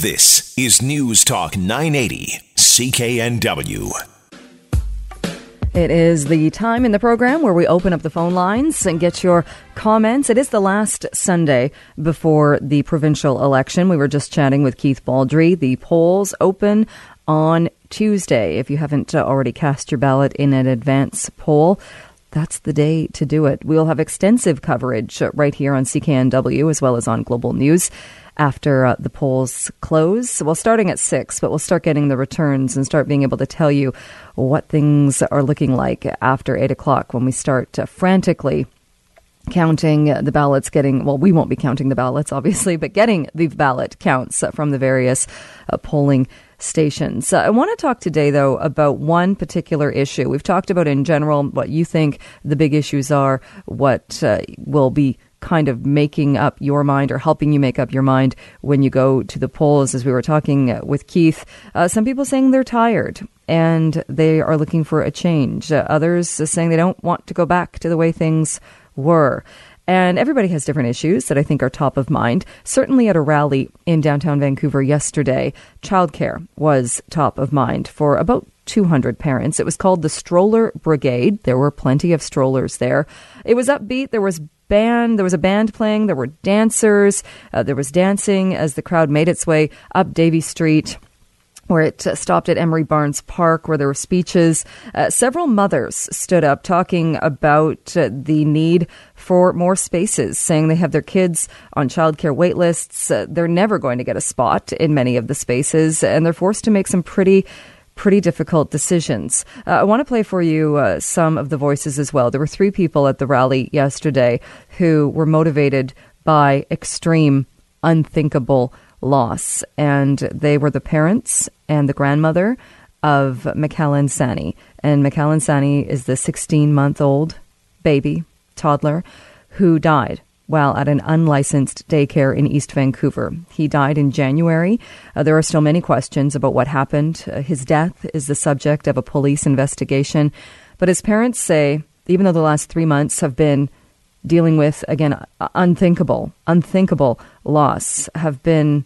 This is News Talk 980, CKNW. It is the time in the program where we open up the phone lines and get your comments. It is the last Sunday before the provincial election. We were just chatting with Keith Baldrey. The polls open on Tuesday. If you haven't uh, already cast your ballot in an advance poll, that's the day to do it. We'll have extensive coverage uh, right here on CKNW as well as on Global News after uh, the polls close. Well, starting at six, but we'll start getting the returns and start being able to tell you what things are looking like after eight o'clock when we start uh, frantically counting the ballots, getting, well, we won't be counting the ballots, obviously, but getting the ballot counts from the various uh, polling stations. Uh, I want to talk today, though, about one particular issue. We've talked about in general what you think the big issues are, what uh, will be kind of making up your mind or helping you make up your mind when you go to the polls. As we were talking with Keith, uh, some people saying they're tired and they are looking for a change. Uh, others saying they don't want to go back to the way things were. And everybody has different issues that I think are top of mind. Certainly at a rally in downtown Vancouver yesterday, childcare was top of mind for about 200 parents. It was called the Stroller Brigade. There were plenty of strollers there. It was upbeat. There was band. There was a band playing. There were dancers. Uh, there was dancing as the crowd made its way up Davie Street where it stopped at Emery Barnes Park, where there were speeches. Uh, several mothers stood up talking about uh, the need for more spaces, saying they have their kids on childcare wait lists. Uh, they're never going to get a spot in many of the spaces, and they're forced to make some pretty pretty difficult decisions. Uh, I want to play for you uh, some of the voices as well. There were three people at the rally yesterday who were motivated by extreme, unthinkable loss, and they were the parents and the grandmother of Macallan Saini. And Macallan Saini is the 16 month old baby, toddler, who died while at an unlicensed daycare in East Vancouver. He died in January. Uh, there are still many questions about what happened. Uh, his death is the subject of a police investigation. But his parents say, even though the last three months have been dealing with, again, unthinkable, unthinkable loss, have been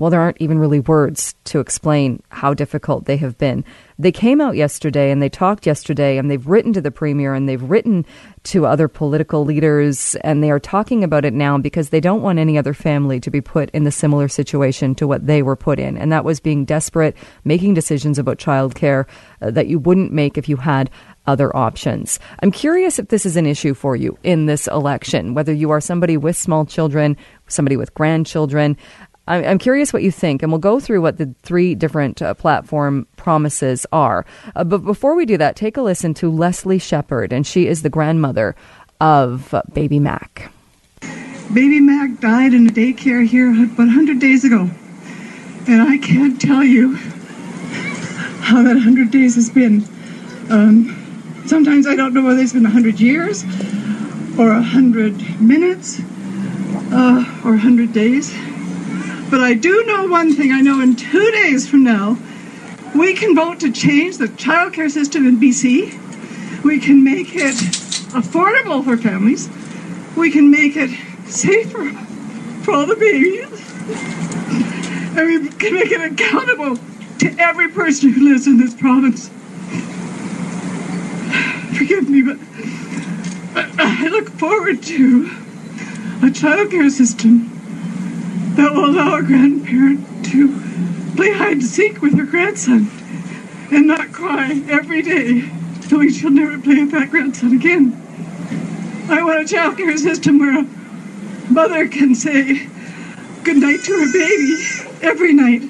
well, there aren't even really words to explain how difficult they have been. They came out yesterday and they talked yesterday and they've written to the premier and they've written to other political leaders and they are talking about it now because they don't want any other family to be put in the similar situation to what they were put in. And that was being desperate, making decisions about childcare uh, that you wouldn't make if you had other options. I'm curious if this is an issue for you in this election, whether you are somebody with small children, somebody with grandchildren. I'm curious what you think, and we'll go through what the three different uh, platform promises are. Uh, but before we do that, take a listen to Leslie Sheppard, and she is the grandmother of uh, baby Mac. Baby Mac died in a daycare here about 100 days ago. And I can't tell you how that 100 days has been. Um, sometimes I don't know whether it's been 100 years or 100 minutes uh, or 100 days. But I do know one thing. I know in two days from now, we can vote to change the childcare system in BC. We can make it affordable for families. We can make it safer for all the babies. And we can make it accountable to every person who lives in this province. Forgive me, but I look forward to a childcare system that will allow a grandparent to play hide and seek with her grandson and not cry every day knowing she'll never play with that grandson again. I want a child care system where a mother can say goodnight to her baby every night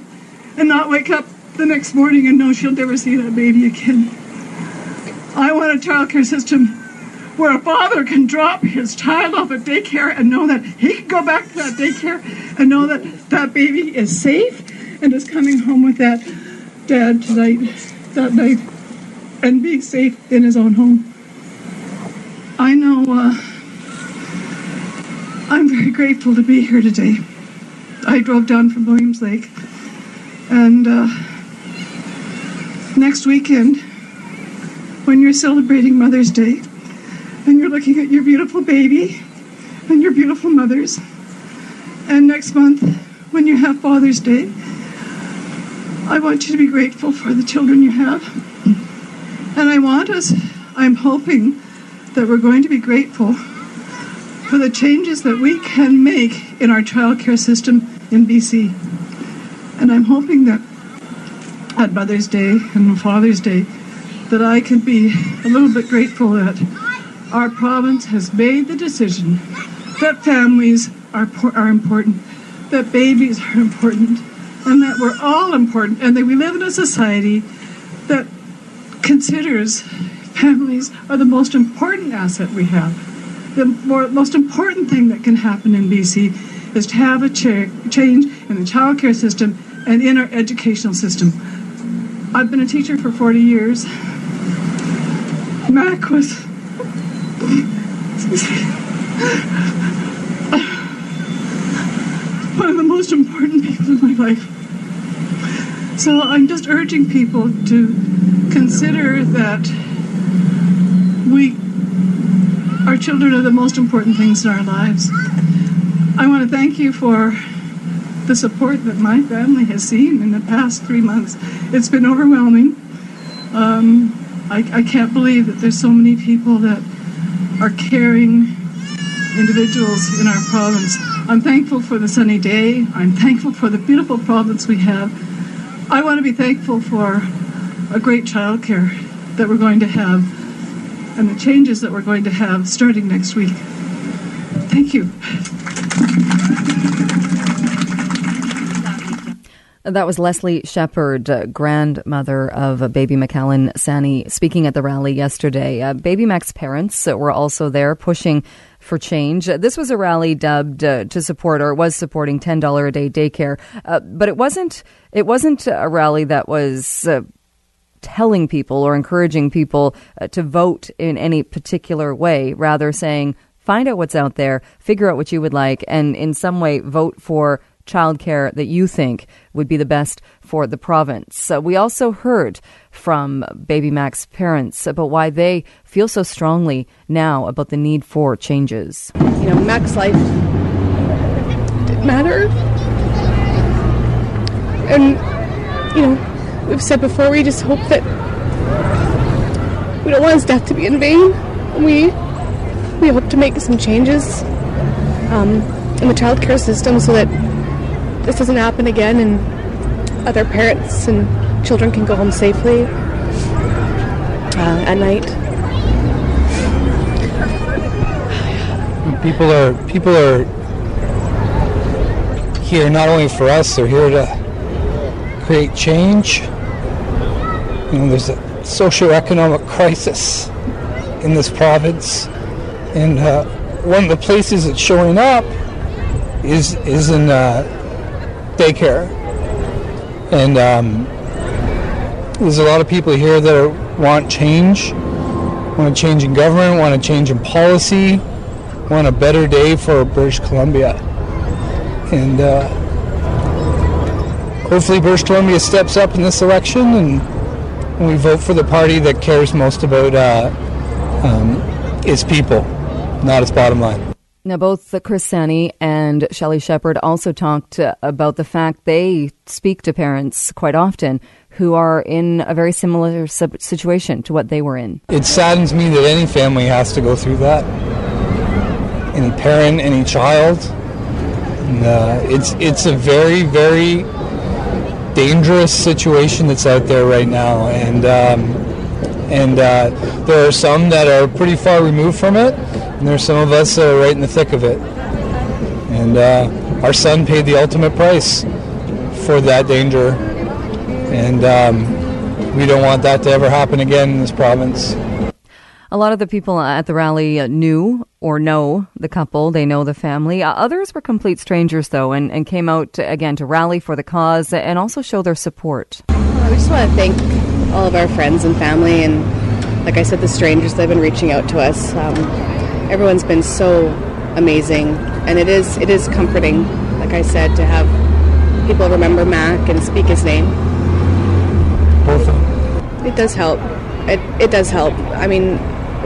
and not wake up the next morning and know she'll never see that baby again. I want a child care system where a father can drop his child off at daycare and know that he can go back to that daycare and know that that baby is safe and is coming home with that dad tonight, that night, and be safe in his own home. I know uh, I'm very grateful to be here today. I drove down from Williams Lake, and uh, next weekend, when you're celebrating Mother's Day, and you're looking at your beautiful baby and your beautiful mothers. And next month, when you have Father's Day, I want you to be grateful for the children you have. And I want us, I'm hoping that we're going to be grateful for the changes that we can make in our childcare system in BC. And I'm hoping that at Mother's Day and Father's Day, that I can be a little bit grateful that our province has made the decision that families are, are important, that babies are important, and that we're all important, and that we live in a society that considers families are the most important asset we have. The more, most important thing that can happen in BC is to have a cha- change in the childcare system and in our educational system. I've been a teacher for 40 years. Mac was one of the most important people in my life. So I'm just urging people to consider that we, our children are the most important things in our lives. I want to thank you for the support that my family has seen in the past three months. It's been overwhelming. Um, I, I can't believe that there's so many people that are caring individuals in our province. I'm thankful for the sunny day. I'm thankful for the beautiful province we have. I want to be thankful for a great childcare that we're going to have and the changes that we're going to have starting next week. Thank you. That was Leslie Sheppard, uh, grandmother of uh, baby Macallan Saini, speaking at the rally yesterday. Uh, baby Mac's parents were also there pushing for change. Uh, this was a rally dubbed uh, to support, or was supporting, ten dollar a day daycare, uh, but it wasn't. It wasn't a rally that was telling people or encouraging people to vote in any particular way. Rather, saying find out what's out there, figure out what you would like, and in some way vote for childcare that you think would be the best for the province. Uh, we also heard from Baby Mac's parents about why they feel so strongly now about the need for changes. You know, Mac's life didn't matter. And, you know, we've said before, we just hope that we don't want his death to be in vain. We, we hope to make some changes um, in the childcare system so that this doesn't happen again and other parents and children can go home safely uh, at night. People are people are here not only for us; they're here to create change. You know, there's a socio-economic crisis in this province, and uh, one of the places it's showing up is is in uh, daycare. And um, there's a lot of people here that are, want change, want a change in government, want a change in policy, want a better day for British Columbia. And uh, hopefully British Columbia steps up in this election and, we vote for the party that cares most about uh, um, its people, not its bottom line. Now, both Chris Saini and Shelley Sheppard also talked about the fact they speak to parents quite often who are in a very similar situation to what they were in. It saddens me that any family has to go through that. Any parent, any child. And, uh, it's it's a very very dangerous situation that's out there right now, and um, and uh, there are some that are pretty far removed from it, and there's some of us that are right in the thick of it. And uh, our son paid the ultimate price for that danger, and um, we don't want that to ever happen again in this province. A lot of the people at the rally knew or know the couple. They know the family. Uh, others were complete strangers, though, and, and came out, again, to rally for the cause and also show their support. We just want to thank all of our friends and family, and like I said, the strangers that have been reaching out to us. Um, everyone's been so amazing, and it is it is comforting, like I said, to have people remember Mac and speak his name. Both of. It does help. It it does help. I mean,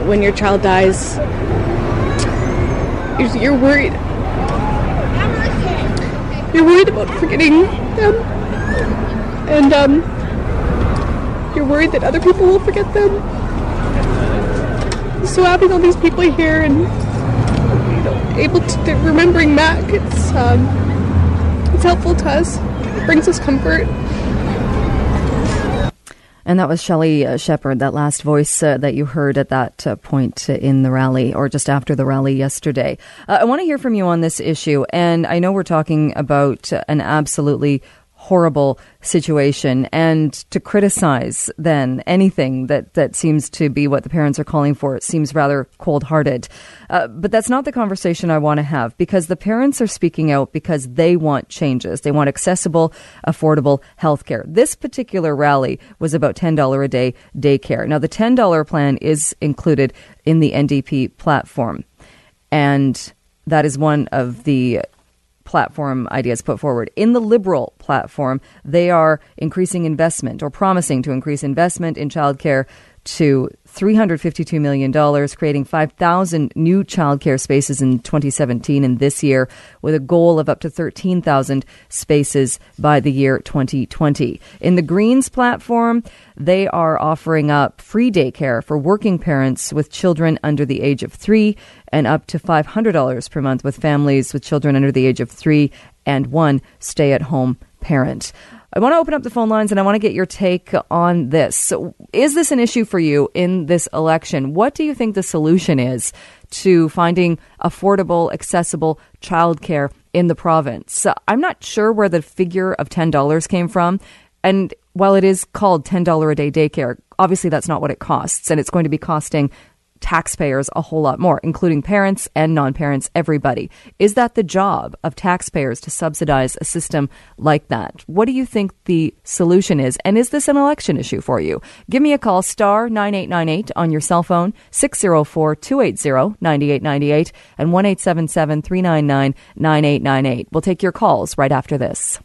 when your child dies, you're, you're worried. you're worried about forgetting them, and um, you're worried that other people will forget them. So having all these people here and able to remembering Mac, it's um, it's helpful to us. It brings us comfort. And that was Shelley uh, Sheppard, that last voice uh, that you heard at that uh, point in the rally or just after the rally yesterday. Uh, I want to hear from you on this issue. And I know we're talking about an absolutely horrible situation and to criticize then anything that, that seems to be what the parents are calling for it seems rather cold hearted. Uh, but that's not the conversation I want to have because the parents are speaking out because they want changes. They want accessible, affordable health care. This particular rally was about $10 a day daycare. Now, the $10 plan is included in the NDP platform. And that is one of the platform ideas put forward. In the Liberal platform, they are increasing investment or promising to increase investment in childcare to $352 million, creating 5,000 new childcare spaces in 2017 and this year, with a goal of up to 13,000 spaces by the year 2020. In the Greens platform, they are offering up free daycare for working parents with children under the age of three and up to $500 per month with families with children under the age of three and one stay at home parent. I want to open up the phone lines and I want to get your take on this. So, is this an issue for you in this election? What do you think the solution is to finding affordable, accessible childcare in the province? I'm not sure where the figure of $10 came from. And while it is called $10 a day daycare, obviously that's not what it costs. And it's going to be costing taxpayers a whole lot more, including parents and non parents, everybody. Is that the job of taxpayers to subsidize a system like that? What do you think the solution is? And is this an election issue for you? Give me a call, star 9898 on your cell phone, 604 280 9898 and 1 399 9898. We'll take your calls right after this.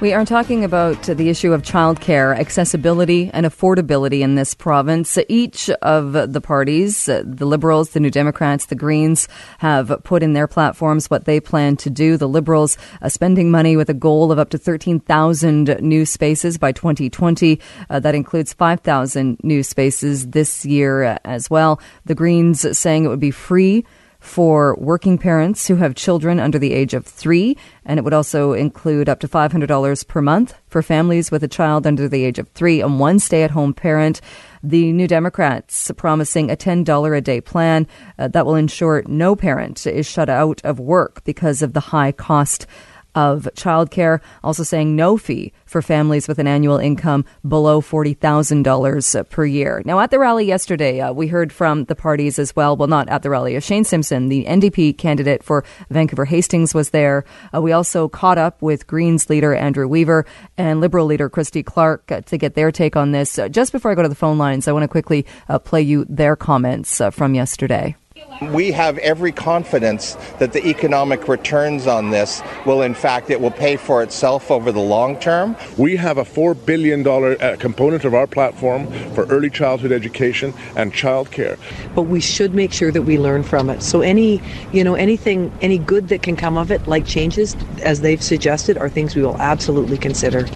We are talking about the issue of childcare, accessibility, and affordability in this province. Each of the parties, the Liberals, the New Democrats, the Greens, have put in their platforms what they plan to do. The Liberals uh, spending money with a goal of up to 13,000 new spaces by 2020. Uh, that includes 5,000 new spaces this year as well. The Greens saying it would be free for working parents who have children under the age of three, and it would also include up to $500 per month for families with a child under the age of three and one stay at home parent. The New Democrats promising a $10 a day plan uh, that will ensure no parent is shut out of work because of the high cost of childcare, also saying no fee for families with an annual income below $40,000 per year. Now, at the rally yesterday, uh, we heard from the parties as well. Well, not at the rally. Uh, Shane Simpson, the NDP candidate for Vancouver Hastings, was there. Uh, we also caught up with Greens leader Andrew Weaver and Liberal leader Christy Clark uh, to get their take on this. Uh, just before I go to the phone lines, I want to quickly uh, play you their comments from yesterday. We have every confidence that the economic returns on this will, in fact, it will pay for itself over the long term. We have a $4 billion uh, component of our platform for early childhood education and childcare. But we should make sure that we learn from it. So any, you know, anything, any good that can come of it, like changes, as they've suggested, are things we will absolutely consider.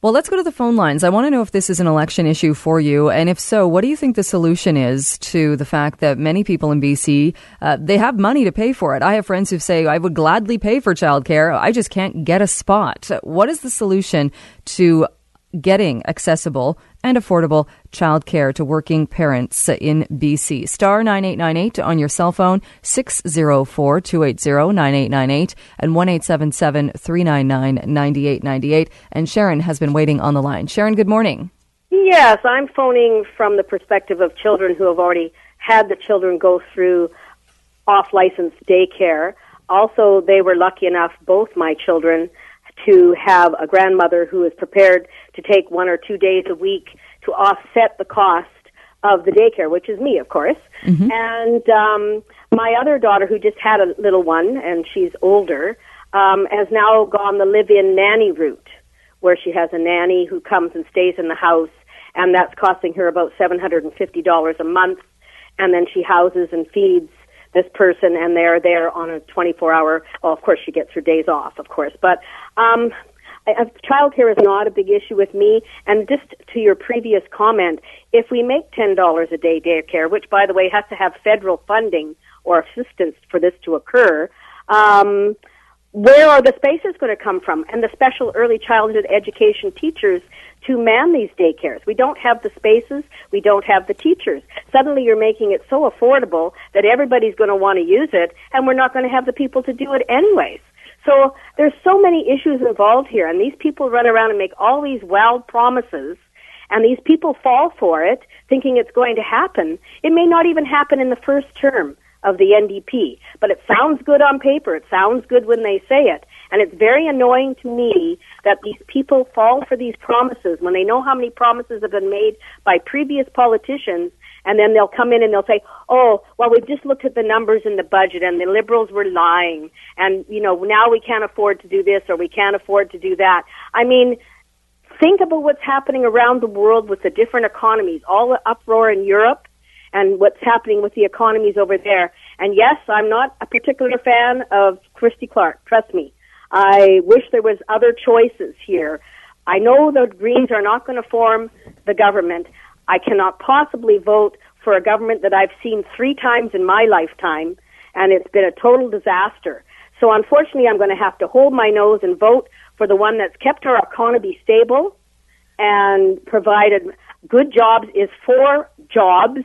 Well, let's go to the phone lines. I want to know if this is an election issue for you, and if so, what do you think the solution is to the fact that many people in BC uh, they have money to pay for it? I have friends who say I would gladly pay for childcare, I just can't get a spot. What is the solution to getting accessible and affordable childcare to working parents in BC. Star 9898 on your cell phone, 604 280 9898 and 1 399 9898. And Sharon has been waiting on the line. Sharon, good morning. Yes, I'm phoning from the perspective of children who have already had the children go through off license daycare. Also, they were lucky enough, both my children, to have a grandmother who is prepared to take one or two days a week to offset the cost of the daycare, which is me, of course. Mm-hmm. And um, my other daughter, who just had a little one, and she's older, um, has now gone the live-in nanny route, where she has a nanny who comes and stays in the house, and that's costing her about seven hundred and fifty dollars a month. And then she houses and feeds this person and they're there on a 24 hour, well, of course she gets her days off, of course, but, um, child care is not a big issue with me. And just to your previous comment, if we make $10 a day daycare, which by the way has to have federal funding or assistance for this to occur, um, where are the spaces going to come from? And the special early childhood education teachers to man these daycares. We don't have the spaces. We don't have the teachers. Suddenly you're making it so affordable that everybody's going to want to use it and we're not going to have the people to do it anyways. So there's so many issues involved here and these people run around and make all these wild promises and these people fall for it thinking it's going to happen. It may not even happen in the first term of the NDP, but it sounds good on paper. It sounds good when they say it. And it's very annoying to me that these people fall for these promises when they know how many promises have been made by previous politicians and then they'll come in and they'll say, "Oh, well, we've just looked at the numbers in the budget, and the liberals were lying, and you know now we can't afford to do this or we can't afford to do that." I mean, think about what's happening around the world with the different economies, all the uproar in Europe, and what's happening with the economies over there. And yes, I'm not a particular fan of Christy Clark. Trust me, I wish there was other choices here. I know the Greens are not going to form the government. I cannot possibly vote for a government that I've seen three times in my lifetime, and it's been a total disaster. So unfortunately, I'm going to have to hold my nose and vote for the one that's kept our economy stable and provided good jobs is for jobs.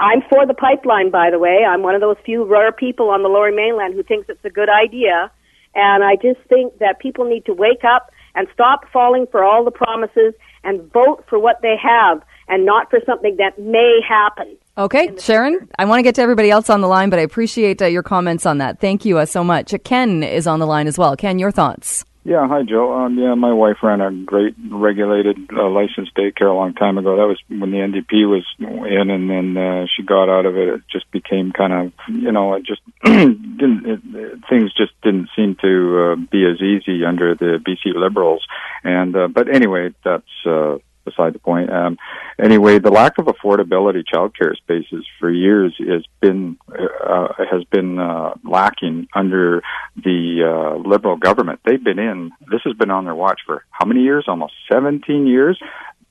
I'm for the pipeline, by the way. I'm one of those few rare people on the lower mainland who thinks it's a good idea. And I just think that people need to wake up and stop falling for all the promises and vote for what they have and not for something that may happen. Okay, Sharon, future. I want to get to everybody else on the line, but I appreciate uh, your comments on that. Thank you uh, so much. Ken is on the line as well. Ken, your thoughts? Yeah, hi Joe. Um, yeah, my wife ran a great regulated uh, licensed daycare a long time ago. That was when the NDP was in, and then uh, she got out of it. It just became kind of, you know, it just didn't. It, it, things just didn't seem to uh, be as easy under the BC Liberals. And uh, but anyway, that's. Uh, beside the point. Um, anyway, the lack of affordability childcare spaces for years has been uh, has been uh, lacking under the uh, liberal government. They've been in. This has been on their watch for how many years? Almost 17 years.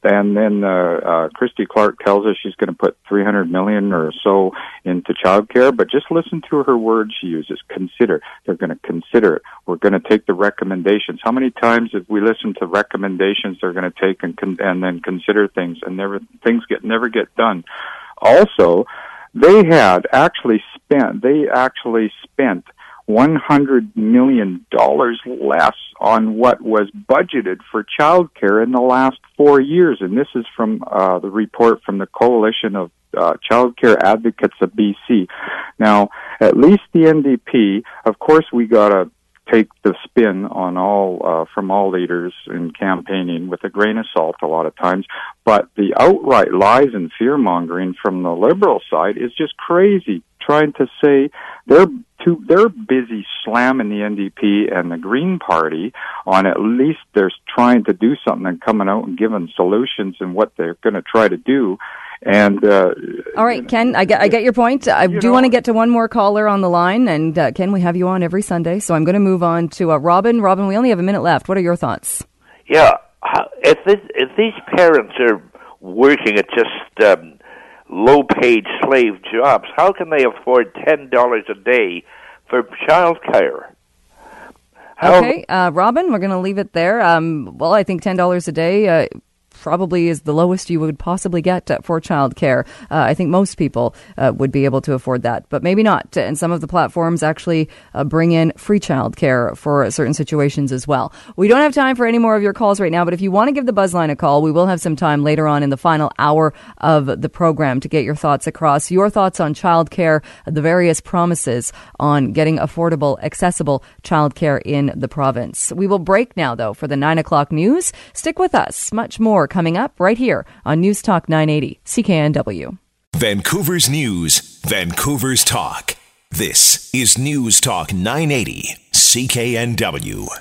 And then uh, uh, Christy Clark tells us she's going to put 300 million or so into childcare. But just listen to her words she uses: consider. They're going to consider it. We're going to take the recommendations. How many times have we listened to recommendations they're going to take and con- and then consider things and never things get never get done? Also, they had actually spent. They actually spent $100 million less on what was budgeted for childcare in the last four years. And this is from uh, the report from the Coalition of uh, Child Care Advocates of BC. Now, at least the NDP, of course, we got to take the spin on all uh, from all leaders in campaigning with a grain of salt a lot of times. But the outright lies and fear mongering from the liberal side is just crazy. Trying to say they're too they're busy slamming the NDP and the Green Party on at least they're trying to do something and coming out and giving solutions and what they're going to try to do and uh, all right, Ken, I get I get your point. I you do want to get to one more caller on the line, and uh, Ken, we have you on every Sunday, so I'm going to move on to uh, Robin. Robin, we only have a minute left. What are your thoughts? Yeah, if this, if these parents are working at just um, low-paid slave jobs, how can they afford ten dollars a day for child care? okay, uh, Robin, we're going to leave it there. Um, well, I think ten dollars a day uh, probably is the lowest you would possibly get for childcare. Uh, I think most people uh, would be able to afford that, but maybe not. And some of the platforms actually uh, bring in free childcare for certain situations as well. We don't have time for any more of your calls right now, but if you want to give the Buzzline a call, we will have some time later on in the final hour of the program to get your thoughts across. Your thoughts on childcare, the various promises on getting affordable, accessible childcare in the province. We will break now, though, for the nine o'clock news. Stick with us. Much more coming up right here on News Talk 980 CKNW. Vancouver's News, Vancouver's Talk. This is News Talk 980 CKNW.